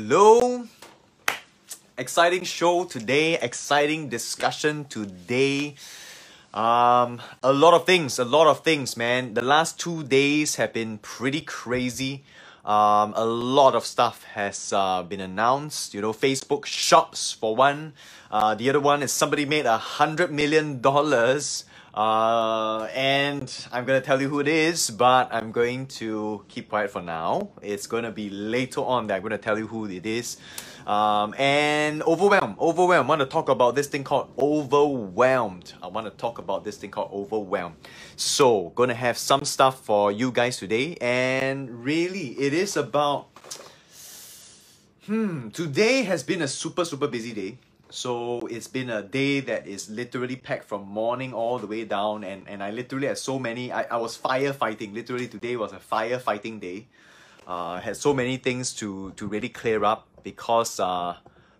Hello. Exciting show today, exciting discussion today. Um, a lot of things, a lot of things, man. The last two days have been pretty crazy. Um, a lot of stuff has uh, been announced. You know, Facebook shops for one. Uh, the other one is somebody made a hundred million dollars uh, and I'm gonna tell you who it is, but I'm going to keep quiet for now. It's gonna be later on that I'm gonna tell you who it is. Um, and overwhelmed, overwhelmed. I want to talk about this thing called overwhelmed. I want to talk about this thing called overwhelmed. So, gonna have some stuff for you guys today, and really, it is about. Hmm, today has been a super super busy day so it's been a day that is literally packed from morning all the way down and, and I literally had so many I, I was firefighting. Literally today was a firefighting day. Uh had so many things to to really clear up because uh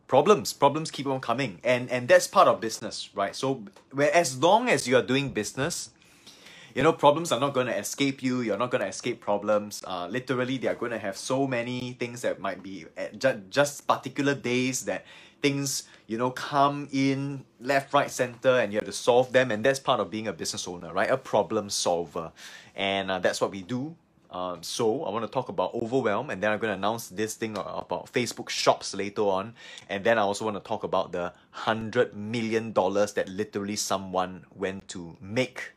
problems problems keep on coming and and that's part of business right so where as long as you are doing business you know problems are not going to escape you you're not going to escape problems uh, literally they are going to have so many things that might be at ju- just particular days that things you know come in left right center and you have to solve them and that's part of being a business owner right? A problem solver. And uh, that's what we do. Um, so I want to talk about overwhelm and then I'm going to announce this thing about Facebook shops later on. And then I also want to talk about the hundred million dollars that literally someone went to make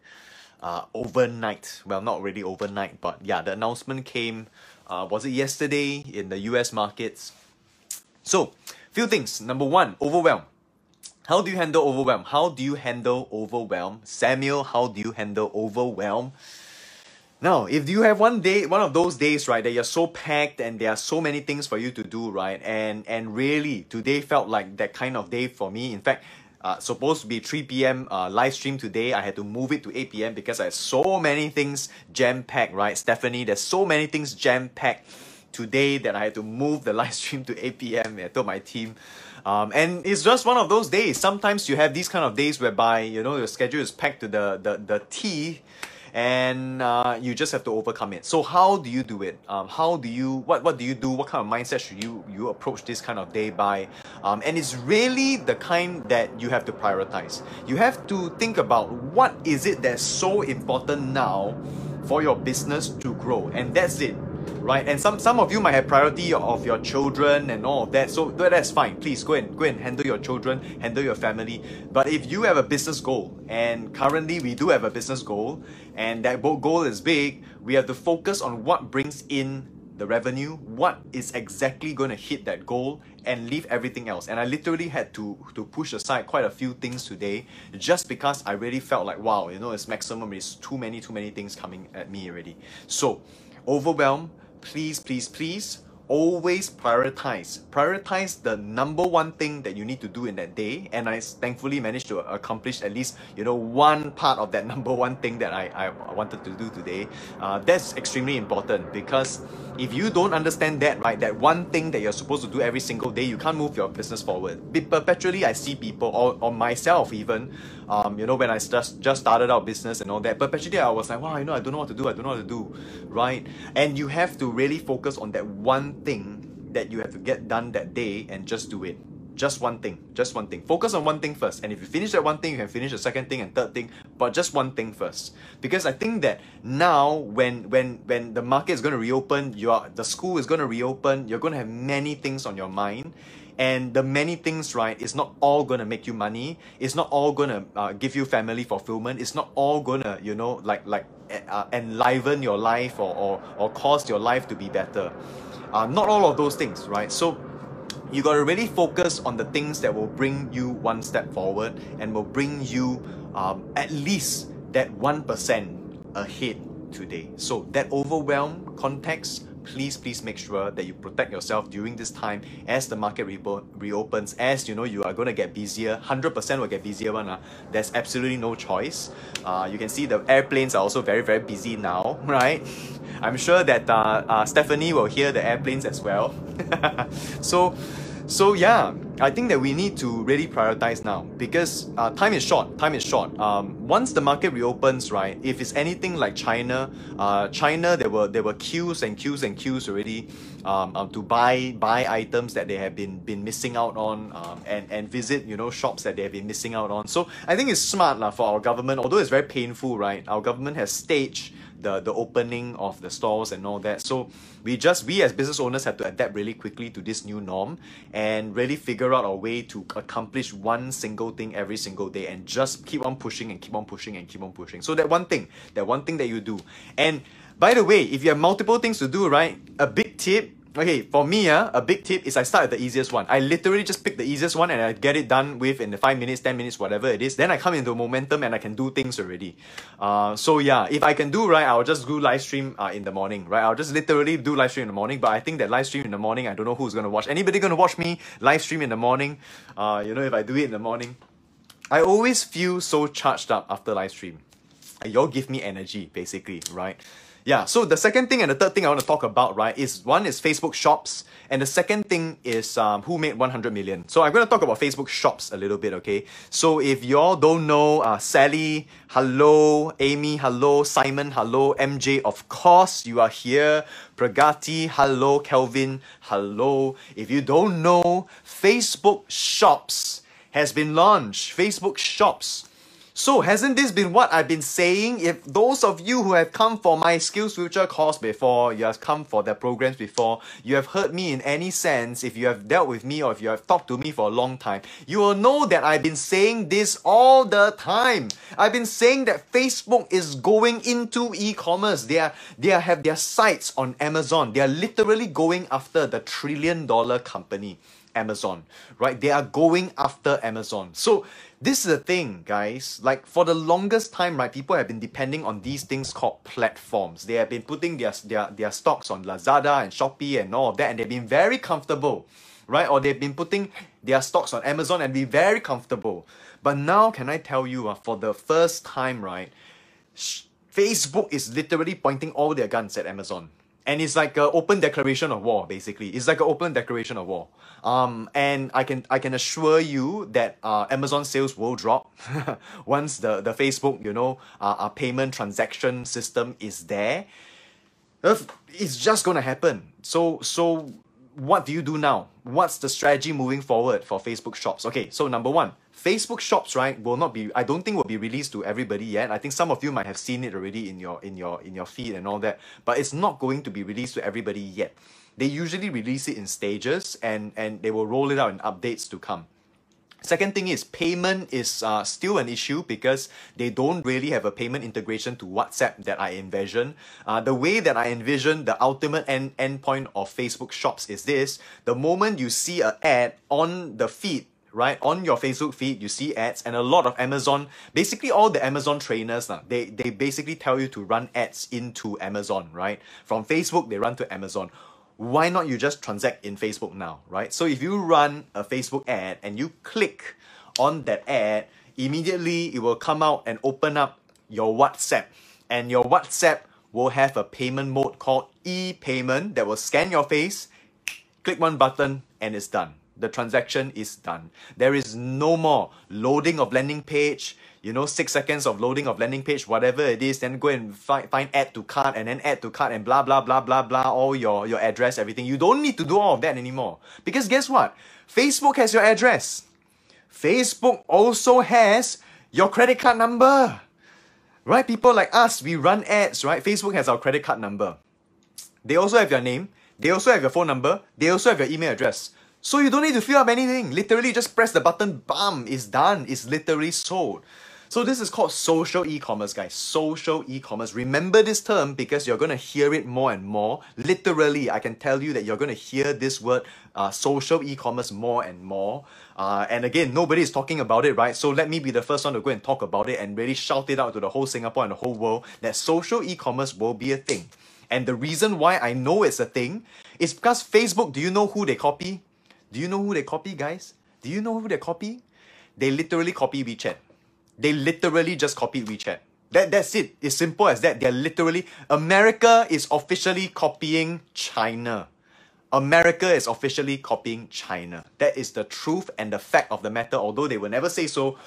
uh, overnight. Well not really overnight but yeah the announcement came uh, was it yesterday in the US markets? So Few things. Number one, overwhelm. How do you handle overwhelm? How do you handle overwhelm? Samuel, how do you handle overwhelm? Now, if you have one day, one of those days, right, that you're so packed and there are so many things for you to do, right, and and really today felt like that kind of day for me. In fact, uh, supposed to be 3 p.m. Uh, live stream today. I had to move it to 8 p.m. because I had so many things jam packed, right? Stephanie, there's so many things jam packed today that I had to move the live stream to 8 p.m. I told my team. Um, and it's just one of those days. Sometimes you have these kind of days whereby, you know, your schedule is packed to the, the, the T and uh, you just have to overcome it. So how do you do it? Um, how do you, what, what do you do? What kind of mindset should you, you approach this kind of day by? Um, and it's really the kind that you have to prioritize. You have to think about what is it that's so important now for your business to grow. And that's it right? And some some of you might have priority of your children and all of that. So that's fine. Please go and go and handle your children, handle your family. But if you have a business goal, and currently we do have a business goal, and that goal is big, we have to focus on what brings in the revenue, what is exactly going to hit that goal, and leave everything else. And I literally had to to push aside quite a few things today, just because I really felt like wow, you know, it's maximum. It's too many, too many things coming at me already. So, overwhelm please, please, please always prioritize. Prioritize the number one thing that you need to do in that day. And I thankfully managed to accomplish at least, you know, one part of that number one thing that I, I wanted to do today. Uh, that's extremely important because if you don't understand that, right, that one thing that you're supposed to do every single day, you can't move your business forward. Perpetually, I see people, or, or myself even, um, you know, when I just, just started out business and all that, perpetually I was like, wow, you know, I don't know what to do, I don't know what to do, right? And you have to really focus on that one thing that you have to get done that day and just do it. Just one thing, just one thing. Focus on one thing first. And if you finish that one thing, you can finish the second thing and third thing, but just one thing first. Because I think that now when when when the market is going to reopen, your the school is going to reopen, you're going to have many things on your mind and the many things right is not all gonna make you money it's not all gonna uh, give you family fulfillment it's not all gonna you know like like uh, enliven your life or, or or cause your life to be better uh, not all of those things, right? So you got to really focus on the things that will bring you one step forward and will bring you um, at least that 1% ahead today. So that overwhelm context please please make sure that you protect yourself during this time as the market re- reopens as you know you are going to get busier 100% will get busier one uh. there's absolutely no choice uh, you can see the airplanes are also very very busy now right i'm sure that uh, uh, stephanie will hear the airplanes as well. So so yeah I think that we need to really prioritize now because uh, time is short. Time is short. Um, once the market reopens, right? If it's anything like China, uh, China there were there were queues and queues and queues already um, um, to buy buy items that they have been been missing out on um, and and visit you know shops that they have been missing out on. So I think it's smart lah for our government. Although it's very painful, right? Our government has staged the the opening of the stores and all that. So we just we as business owners have to adapt really quickly to this new norm and really figure out a way to accomplish one single thing every single day and just keep on pushing and keep on pushing and keep on pushing. So that one thing, that one thing that you do. And by the way, if you have multiple things to do, right? A big tip Okay, for me, uh, a big tip is I start at the easiest one. I literally just pick the easiest one and I get it done with in the 5 minutes, 10 minutes, whatever it is. Then I come into momentum and I can do things already. Uh, so yeah, if I can do right, I'll just do live stream uh, in the morning, right? I'll just literally do live stream in the morning. But I think that live stream in the morning, I don't know who's going to watch. Anybody going to watch me live stream in the morning? Uh, you know, if I do it in the morning. I always feel so charged up after live stream. Y'all give me energy, basically, right? Yeah, so the second thing and the third thing I want to talk about, right, is one is Facebook Shops, and the second thing is um, who made 100 million. So I'm going to talk about Facebook Shops a little bit, okay? So if y'all don't know, uh, Sally, hello, Amy, hello, Simon, hello, MJ, of course, you are here. Pragati, hello, Kelvin, hello. If you don't know, Facebook Shops has been launched. Facebook Shops so hasn't this been what I've been saying? If those of you who have come for my Skills Future course before, you have come for the programs before, you have heard me in any sense, if you have dealt with me or if you have talked to me for a long time, you will know that I've been saying this all the time. I've been saying that Facebook is going into e-commerce. They are they are, have their sights on Amazon. They are literally going after the trillion dollar company. Amazon, right? They are going after Amazon. So this is the thing, guys. Like for the longest time, right, people have been depending on these things called platforms. They have been putting their their, their stocks on Lazada and Shopee and all of that, and they've been very comfortable, right? Or they've been putting their stocks on Amazon and be very comfortable. But now, can I tell you, uh, for the first time, right, Facebook is literally pointing all their guns at Amazon and it's like an open declaration of war basically. It's like an open declaration of war. Um and i can i can assure you that uh amazon sales will drop once the the facebook you know uh, uh payment transaction system is there. It's just gonna happen. So so what do you do now what's the strategy moving forward for facebook shops okay so number one Facebook Shops, right, will not be. I don't think will be released to everybody yet. I think some of you might have seen it already in your in your in your feed and all that, but it's not going to be released to everybody yet. They usually release it in stages, and and they will roll it out in updates to come. Second thing is payment is uh, still an issue because they don't really have a payment integration to WhatsApp that I envision. Uh, the way that I envision the ultimate end endpoint of Facebook Shops is this: the moment you see an ad on the feed right on your facebook feed you see ads and a lot of amazon basically all the amazon trainers they they basically tell you to run ads into amazon right? From facebook they run to amazon why not you just transact in facebook now right? So if you run a facebook ad and you click on that ad immediately it will come out and open up your whatsapp. And your whatsapp will have a payment mode called e-payment that will scan your face click one button and it's done. The transaction is done. There is no more loading of landing page, you know, six seconds of loading of landing page, whatever it is, then go and find, find add to cart and then add to cart and blah, blah, blah, blah, blah, all your, your address, everything. You don't need to do all of that anymore. Because guess what? Facebook has your address. Facebook also has your credit card number. Right? People like us, we run ads, right? Facebook has our credit card number. They also have your name. They also have your phone number. They also have your email address. So you don't need to fill up anything. Literally just press the button, bam, it's done. It's literally sold. So this is called social e-commerce, guys. Social e-commerce. Remember this term because you're going to hear it more and more. Literally, I can tell you that you're going to hear this word uh, social e-commerce more and more. Uh, and again, nobody is talking about it, right? So let me be the first one to go and talk about it and really shout it out to the whole Singapore and the whole world that social e-commerce will be a thing. And the reason why I know it's a thing is because Facebook, do you know who they copy? Do you know who they copy, guys? Do you know who they copy? They literally copy WeChat. They literally just copied WeChat. That, that's it. It's simple as that. They're literally, America is officially copying China. America is officially copying China. That is the truth and the fact of the matter, although they will never say so,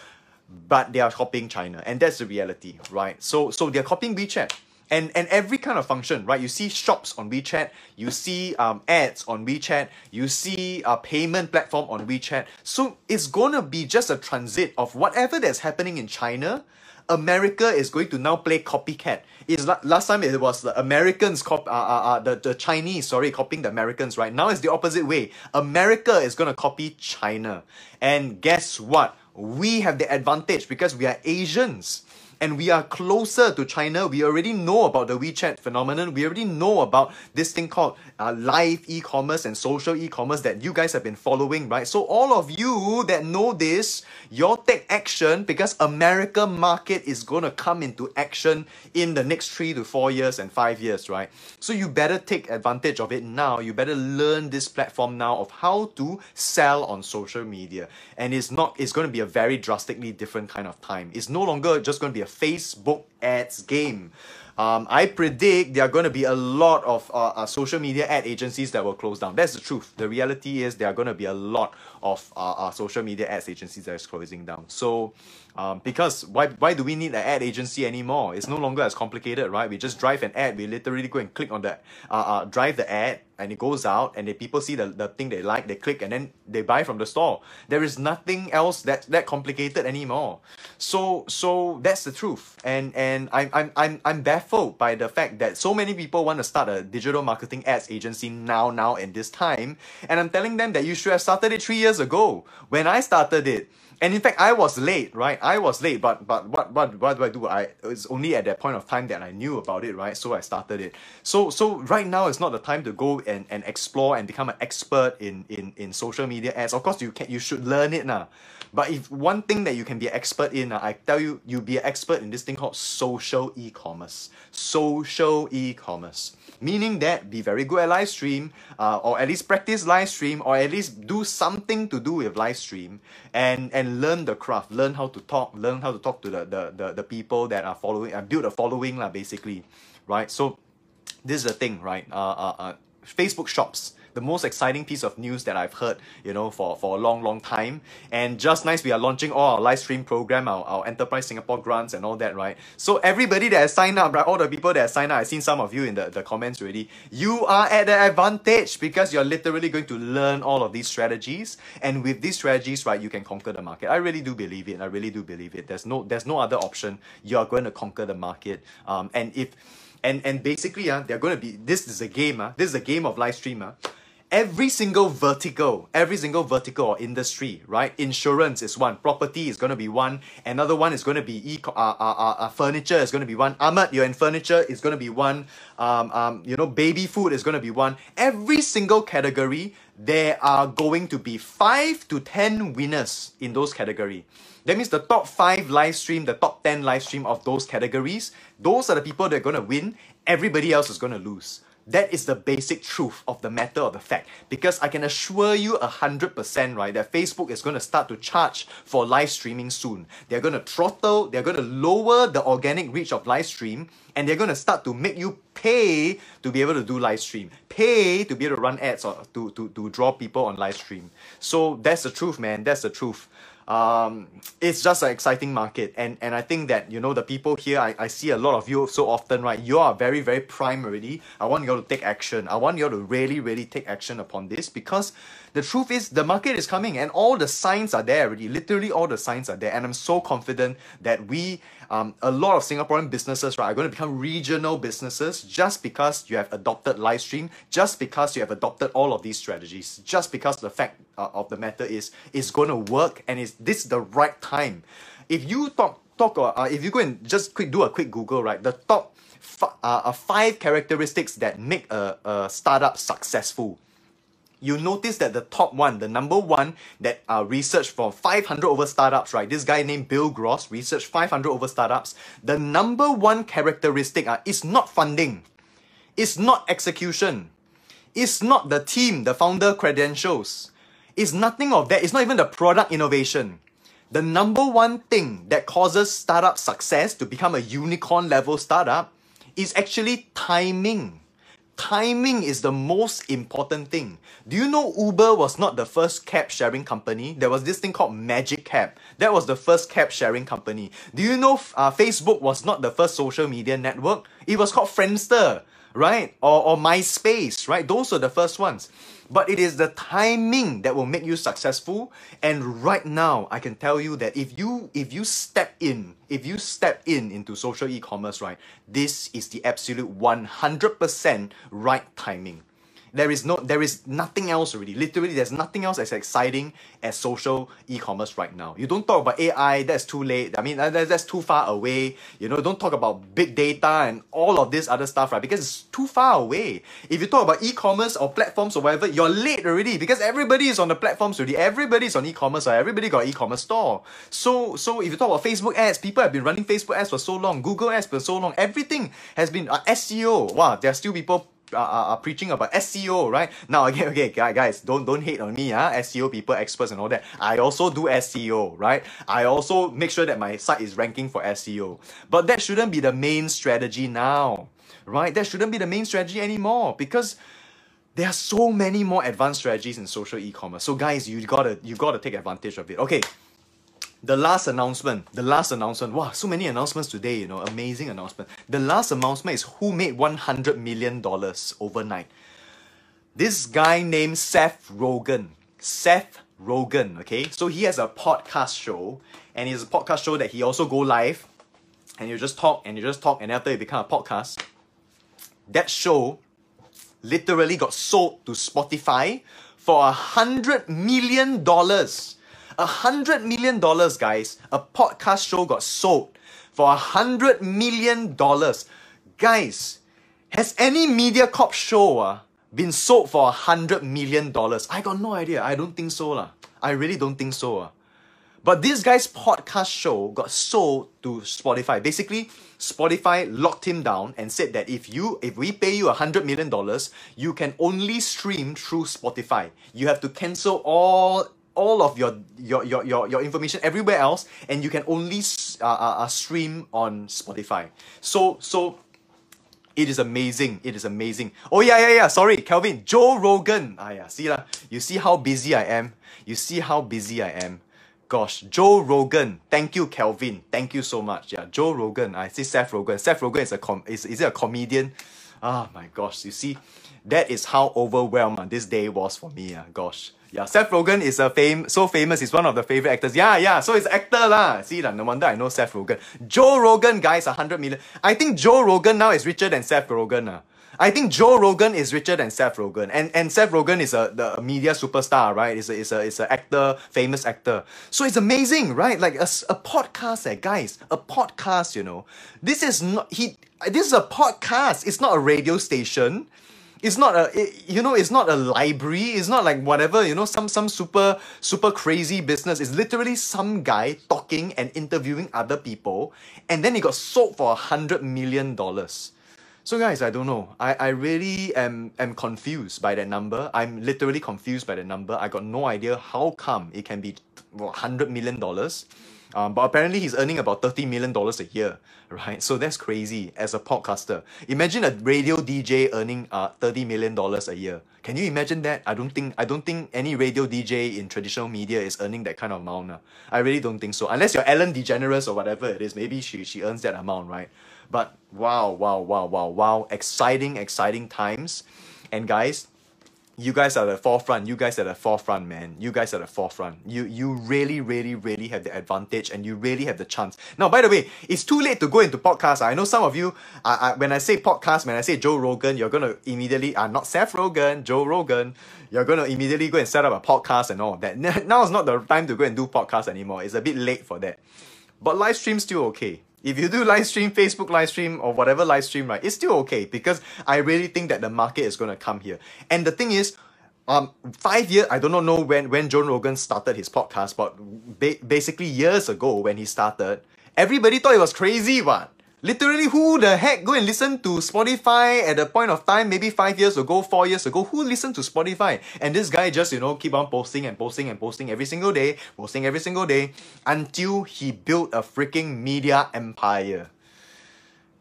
but they are copying China. And that's the reality, right? So so they're copying WeChat. And, and every kind of function, right? You see shops on WeChat, you see um, ads on WeChat, you see a payment platform on WeChat. So it's gonna be just a transit of whatever that's happening in China. America is going to now play copycat. Is last time it was the Americans cop uh, uh, uh, the, the Chinese sorry copying the Americans right now it's the opposite way. America is gonna copy China, and guess what? We have the advantage because we are Asians and we are closer to China. We already know about the WeChat phenomenon. We already know about this thing called uh, live e-commerce and social e-commerce that you guys have been following, right? So all of you that know this, you take action because America market is going to come into action in the next three to four years and five years, right? So you better take advantage of it now. You better learn this platform now of how to sell on social media. And it's not, it's going to be a very drastically different kind of time. It's no longer just going to be a Facebook ads game. Um, I predict there are going to be a lot of uh, uh, social media ad agencies that will close down. That's the truth. The reality is there are going to be a lot of uh, uh, social media ads agencies that is closing down. So, um, because why, why do we need an ad agency anymore? It's no longer as complicated, right? We just drive an ad. We literally go and click on the, uh, uh, drive the ad and it goes out and the people see the, the thing they like, they click and then they buy from the store. There is nothing else that that complicated anymore. So so that's the truth. And and I'm I'm I'm I'm baffled by the fact that so many people want to start a digital marketing ads agency now, now and this time. And I'm telling them that you should have started it three years ago. When I started it, and in fact, I was late, right? I was late, but but what what what do I do? I it's only at that point of time that I knew about it, right? So I started it. So so right now is not the time to go and, and explore and become an expert in, in in social media ads. Of course, you can you should learn it now. But if one thing that you can be an expert in, uh, I tell you, you'll be an expert in this thing called social e-commerce. Social e-commerce. Meaning that be very good at live stream uh, or at least practice live stream or at least do something to do with live stream and and learn the craft. Learn how to talk learn how to talk to the the, the, the people that are following and uh, build a following lah, basically. Right? So this is the thing right? Uh, uh, uh, facebook shops the most exciting piece of news that I've heard, you know, for, for a long, long time. And just nice, we are launching all our live stream program, our, our Enterprise Singapore grants and all that, right? So everybody that has signed up, right, all the people that have signed up, I've seen some of you in the, the comments already, you are at the advantage because you're literally going to learn all of these strategies. And with these strategies, right, you can conquer the market. I really do believe it. I really do believe it. There's no, there's no other option. You're going to conquer the market. Um, and if and and basically uh, they're going to be this is a game uh, this is a game of live stream uh, every single vertical, every single vertical or industry, right? Insurance is one, property is going to be one, another one is going to be e- uh, uh, uh, uh, furniture is going to be one. Ahmad, you're in furniture is going to be one. Um, um, you know, baby food is going to be one. Every single category, there are going to be five to ten winners in those category. That means the top five live stream, the top 10 live stream of those categories, those are the people that are going to win. Everybody else is going to lose. That is the basic truth of the matter of the fact. Because I can assure you a hundred percent, right, that Facebook is going to start to charge for live streaming soon. They're going to throttle, they're going to lower the organic reach of live stream, and they're going to start to make you pay to be able to do live stream, pay to be able to run ads or to, to, to draw people on live stream. So that's the truth, man. That's the truth um, it's just an exciting market and and I think that you know the people here I, I see a lot of you so often right? You are very very prime already. I want you all to take action. I want you all to really really take action upon this because the truth is the market is coming and all the signs are there already. Literally all the signs are there and I'm so confident that we um, a lot of Singaporean businesses right are going to become regional businesses just because you have adopted live stream just because you have adopted all of these strategies just because the fact uh, of the matter is it's going to work and is this the right time if you talk talk uh, if you go and just quick do a quick google right the top f- uh, five characteristics that make a, a startup successful you notice that the top one, the number one that uh, researched for 500 over startups, right? This guy named Bill Gross researched 500 over startups. The number one characteristic uh, is not funding, it's not execution, it's not the team, the founder credentials, it's nothing of that. It's not even the product innovation. The number one thing that causes startup success to become a unicorn level startup is actually timing Timing is the most important thing. Do you know Uber was not the first cab sharing company? There was this thing called Magic Cab. That was the first cab sharing company. Do you know uh, Facebook was not the first social media network? It was called Friendster, right? Or, or MySpace, right? Those are the first ones but it is the timing that will make you successful and right now i can tell you that if you if you step in if you step in into social e-commerce right this is the absolute 100% right timing there is no there is nothing else already. Literally there's nothing else as exciting as social e-commerce right now. You don't talk about ai that's too late. I mean that's, too far away. You know don't talk about big data and all of this other stuff right? Because it's too far away. If you talk about e-commerce or platforms or whatever you're late already because everybody is on the platforms already. Everybody is on e-commerce or everybody got e-commerce store. So so if you talk about facebook ads people have been running facebook ads for so long google ads for so long. Everything has been uh, seo wow there are still people are, are preaching about SEO, right? Now again, okay, guys, don't don't hate on me, ah, huh? SEO people, experts, and all that. I also do SEO, right? I also make sure that my site is ranking for SEO. But that shouldn't be the main strategy now, right? That shouldn't be the main strategy anymore because there are so many more advanced strategies in social e-commerce. So guys, you gotta you gotta take advantage of it. Okay, the last announcement, the last announcement, wow, so many announcements today, you know, amazing announcement. The last announcement is who made $100 million overnight. This guy named Seth Rogen. Seth Rogen, okay? So he has a podcast show, and it's a podcast show that he also go live, and you just talk, and you just talk, and after it become a podcast. That show literally got sold to Spotify for a hundred million dollars. A hundred million dollars, guys. A podcast show got sold for a hundred million dollars. Guys, has any media MediaCorp show uh, been sold for a hundred million dollars? I got no idea. I don't think so. La. I really don't think so. Uh. But this guy's podcast show got sold to Spotify. Basically, Spotify locked him down and said that if you if we pay you a hundred million dollars, you can only stream through Spotify. You have to cancel all all of your your your your, your information everywhere else and you can only uh, uh, uh, stream on Spotify. So so it is amazing. It is amazing. Oh yeah, yeah, yeah. Sorry, Kelvin. Joe Rogan. Ah yeah, see lah. You see how busy I am. You see how busy I am. Gosh, Joe Rogan. Thank you, Kelvin. Thank you so much. Yeah, Joe Rogan. I see Seth Rogen. Seth Rogen is a com is, is it a comedian? Ah my gosh, you see, that is how overwhelmed this day was for me. Ah, gosh. Yeah, Seth Rogen is a fame so famous. He's one of the favorite actors. Yeah, yeah. So it's actor lah. See lah. No wonder I know Seth Rogen. Joe Rogan, guys, hundred million. I think Joe Rogan now is richer than Seth Rogen. Uh. I think Joe Rogan is richer than Seth Rogen, and and Seth Rogen is a the media superstar, right? Is a is a is a actor, famous actor. So it's amazing, right? Like a, a podcast, eh, guys, a podcast. You know, this is not he. This is a podcast. It's not a radio station it's not a it, you know it's not a library. It's not like whatever you know some some super super crazy business. It's literally some guy talking and interviewing other people and then it got sold for a hundred million dollars. So guys i don't know. I i really am am confused by that number. I'm literally confused by the number. I got no idea how come it can be 100 million dollars um, but apparently he's earning about $30 million a year, right? So that's crazy as a podcaster. Imagine a radio DJ earning uh, $30 million a year. Can you imagine that? I don't think I don't think any radio DJ in traditional media is earning that kind of amount. Uh. I really don't think so. Unless you're Ellen DeGeneres or whatever it is, maybe she, she earns that amount, right? But wow, wow, wow, wow, wow. Exciting, exciting times. And guys, you guys are the forefront. You guys are the forefront, man. You guys are the forefront. You you really, really, really have the advantage, and you really have the chance. Now, by the way, it's too late to go into podcast. I know some of you. I, when I say podcast, when I say Joe Rogan, you're gonna immediately. Uh, not Seth Rogen, Joe Rogan. You're gonna immediately go and set up a podcast and all that. Now is not the time to go and do podcast anymore. It's a bit late for that. But live stream still okay if you do live stream, Facebook live stream or whatever live stream, right, it's still okay because I really think that the market is going to come here. And the thing is, um, five years, I don't know when, when Joe Rogan started his podcast, but ba- basically years ago when he started, everybody thought it was crazy, what? Literally, who the heck go and listen to Spotify at a point of time, maybe five years ago, four years ago? Who listened to Spotify? And this guy just, you know, keep on posting and posting and posting every single day, posting every single day, until he built a freaking media empire.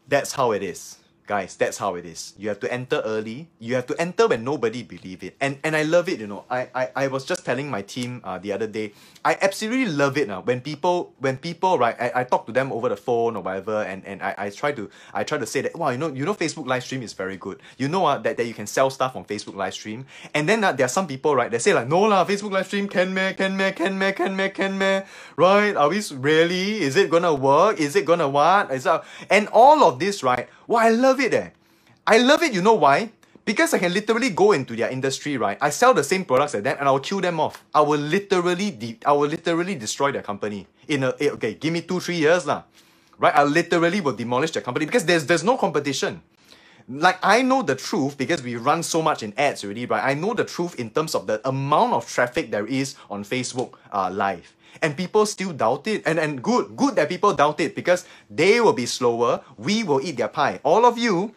That's how it is. Guys, that's how it is. You have to enter early. You have to enter when nobody believe it. And and I love it, you know. I I, I was just telling my team uh, the other day, I absolutely love it now. When people when people right I, I talk to them over the phone or whatever and, and I, I try to I try to say that wow you know you know Facebook live stream is very good. You know uh, that, that you can sell stuff on Facebook live stream. And then uh, there are some people right they say like no lah Facebook live stream can me can me can me can me can me right? Are we really? Is it gonna work? Is it gonna what? Is that and all of this right? Well, I love it eh. I love it, you know why? Because I can literally go into their industry, right? I sell the same products as them and I will kill them off. I will literally de- I will literally destroy their company. In a eh, okay, give me two, three years lah. Right? I literally will demolish their company because there's there's no competition. Like I know the truth because we run so much in ads already, right? I know the truth in terms of the amount of traffic there is on Facebook uh, live and people still doubt it and and good good that people doubt it because they will be slower we will eat their pie all of you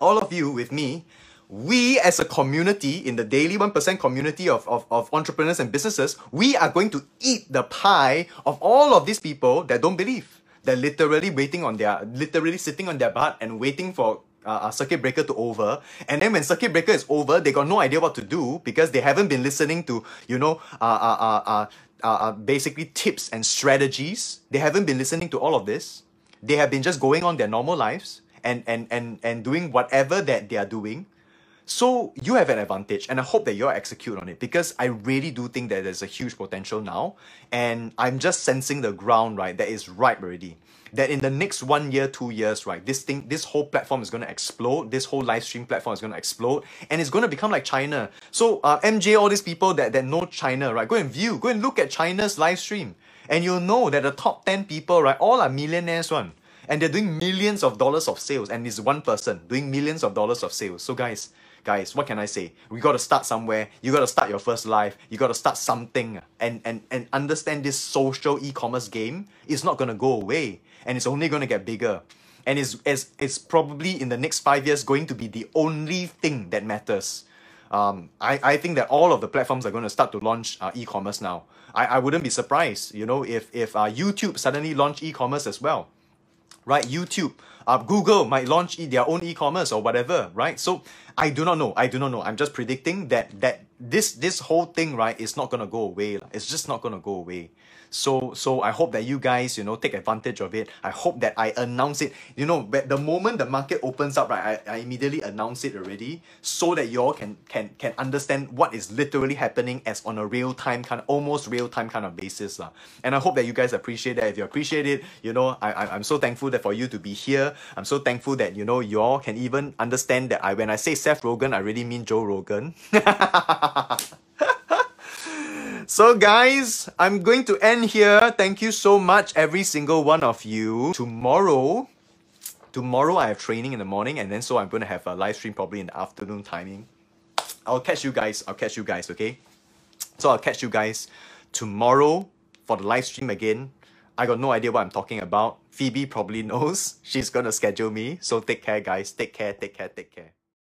all of you with me, we as a community in the daily 1% community of, of, of entrepreneurs and businesses, we are going to eat the pie of all of these people that don't believe. They're literally waiting on their, literally sitting on their butt and waiting for uh, circuit breaker to over. And then when circuit breaker is over, they got no idea what to do because they haven't been listening to, you know, uh, uh, uh, uh, uh, uh basically tips and strategies. They haven't been listening to all of this. They have been just going on their normal lives and and and and doing whatever that they are doing so you have an advantage and i hope that you'll execute on it because i really do think that there's a huge potential now and i'm just sensing the ground right that is ripe already. That in the next one year two years right this thing this whole platform is going to explode this whole live stream platform is going to explode and it's going to become like china. So uh, mj all these people that, that know china right go and view go and look at china's live stream and you'll know that the top 10 people right all are millionaires one and they're doing millions of dollars of sales and it's one person doing millions of dollars of sales. So guys guys what can i say? We got to start somewhere. You got to start your first life. You got to start something. And and and understand this social e-commerce game is not going to go away. And it's only going to get bigger. And it's, it's, it's probably in the next five years going to be the only thing that matters. Um, I, I think that all of the platforms are going to start to launch uh, e-commerce now. I, I wouldn't be surprised, you know, if, if uh, YouTube suddenly launch e-commerce as well right? YouTube, uh, Google might launch their own e-commerce or whatever, right? So I do not know. I do not know. I'm just predicting that that this this whole thing, right, is not gonna go away. It's just not gonna go away. So so I hope that you guys, you know, take advantage of it. I hope that I announce it. You know, but the moment the market opens up, right, I, I immediately announce it already so that you all can can can understand what is literally happening as on a real time kind of almost real time kind of basis. La. And I hope that you guys appreciate that. If you appreciate it, you know, I, I I'm so thankful that for you to be here. I'm so thankful that you know you all can even understand that I when I say Seth Rogen, I really mean Joe Rogan. So guys, I'm going to end here. Thank you so much, every single one of you. Tomorrow, tomorrow I have training in the morning and then so I'm going to have a live stream probably in the afternoon timing. I'll catch you guys. I'll catch you guys, okay? So I'll catch you guys tomorrow for the live stream again. I got no idea what I'm talking about. Phoebe probably knows. She's gonna schedule me. So take care, guys. Take care, take care, take care.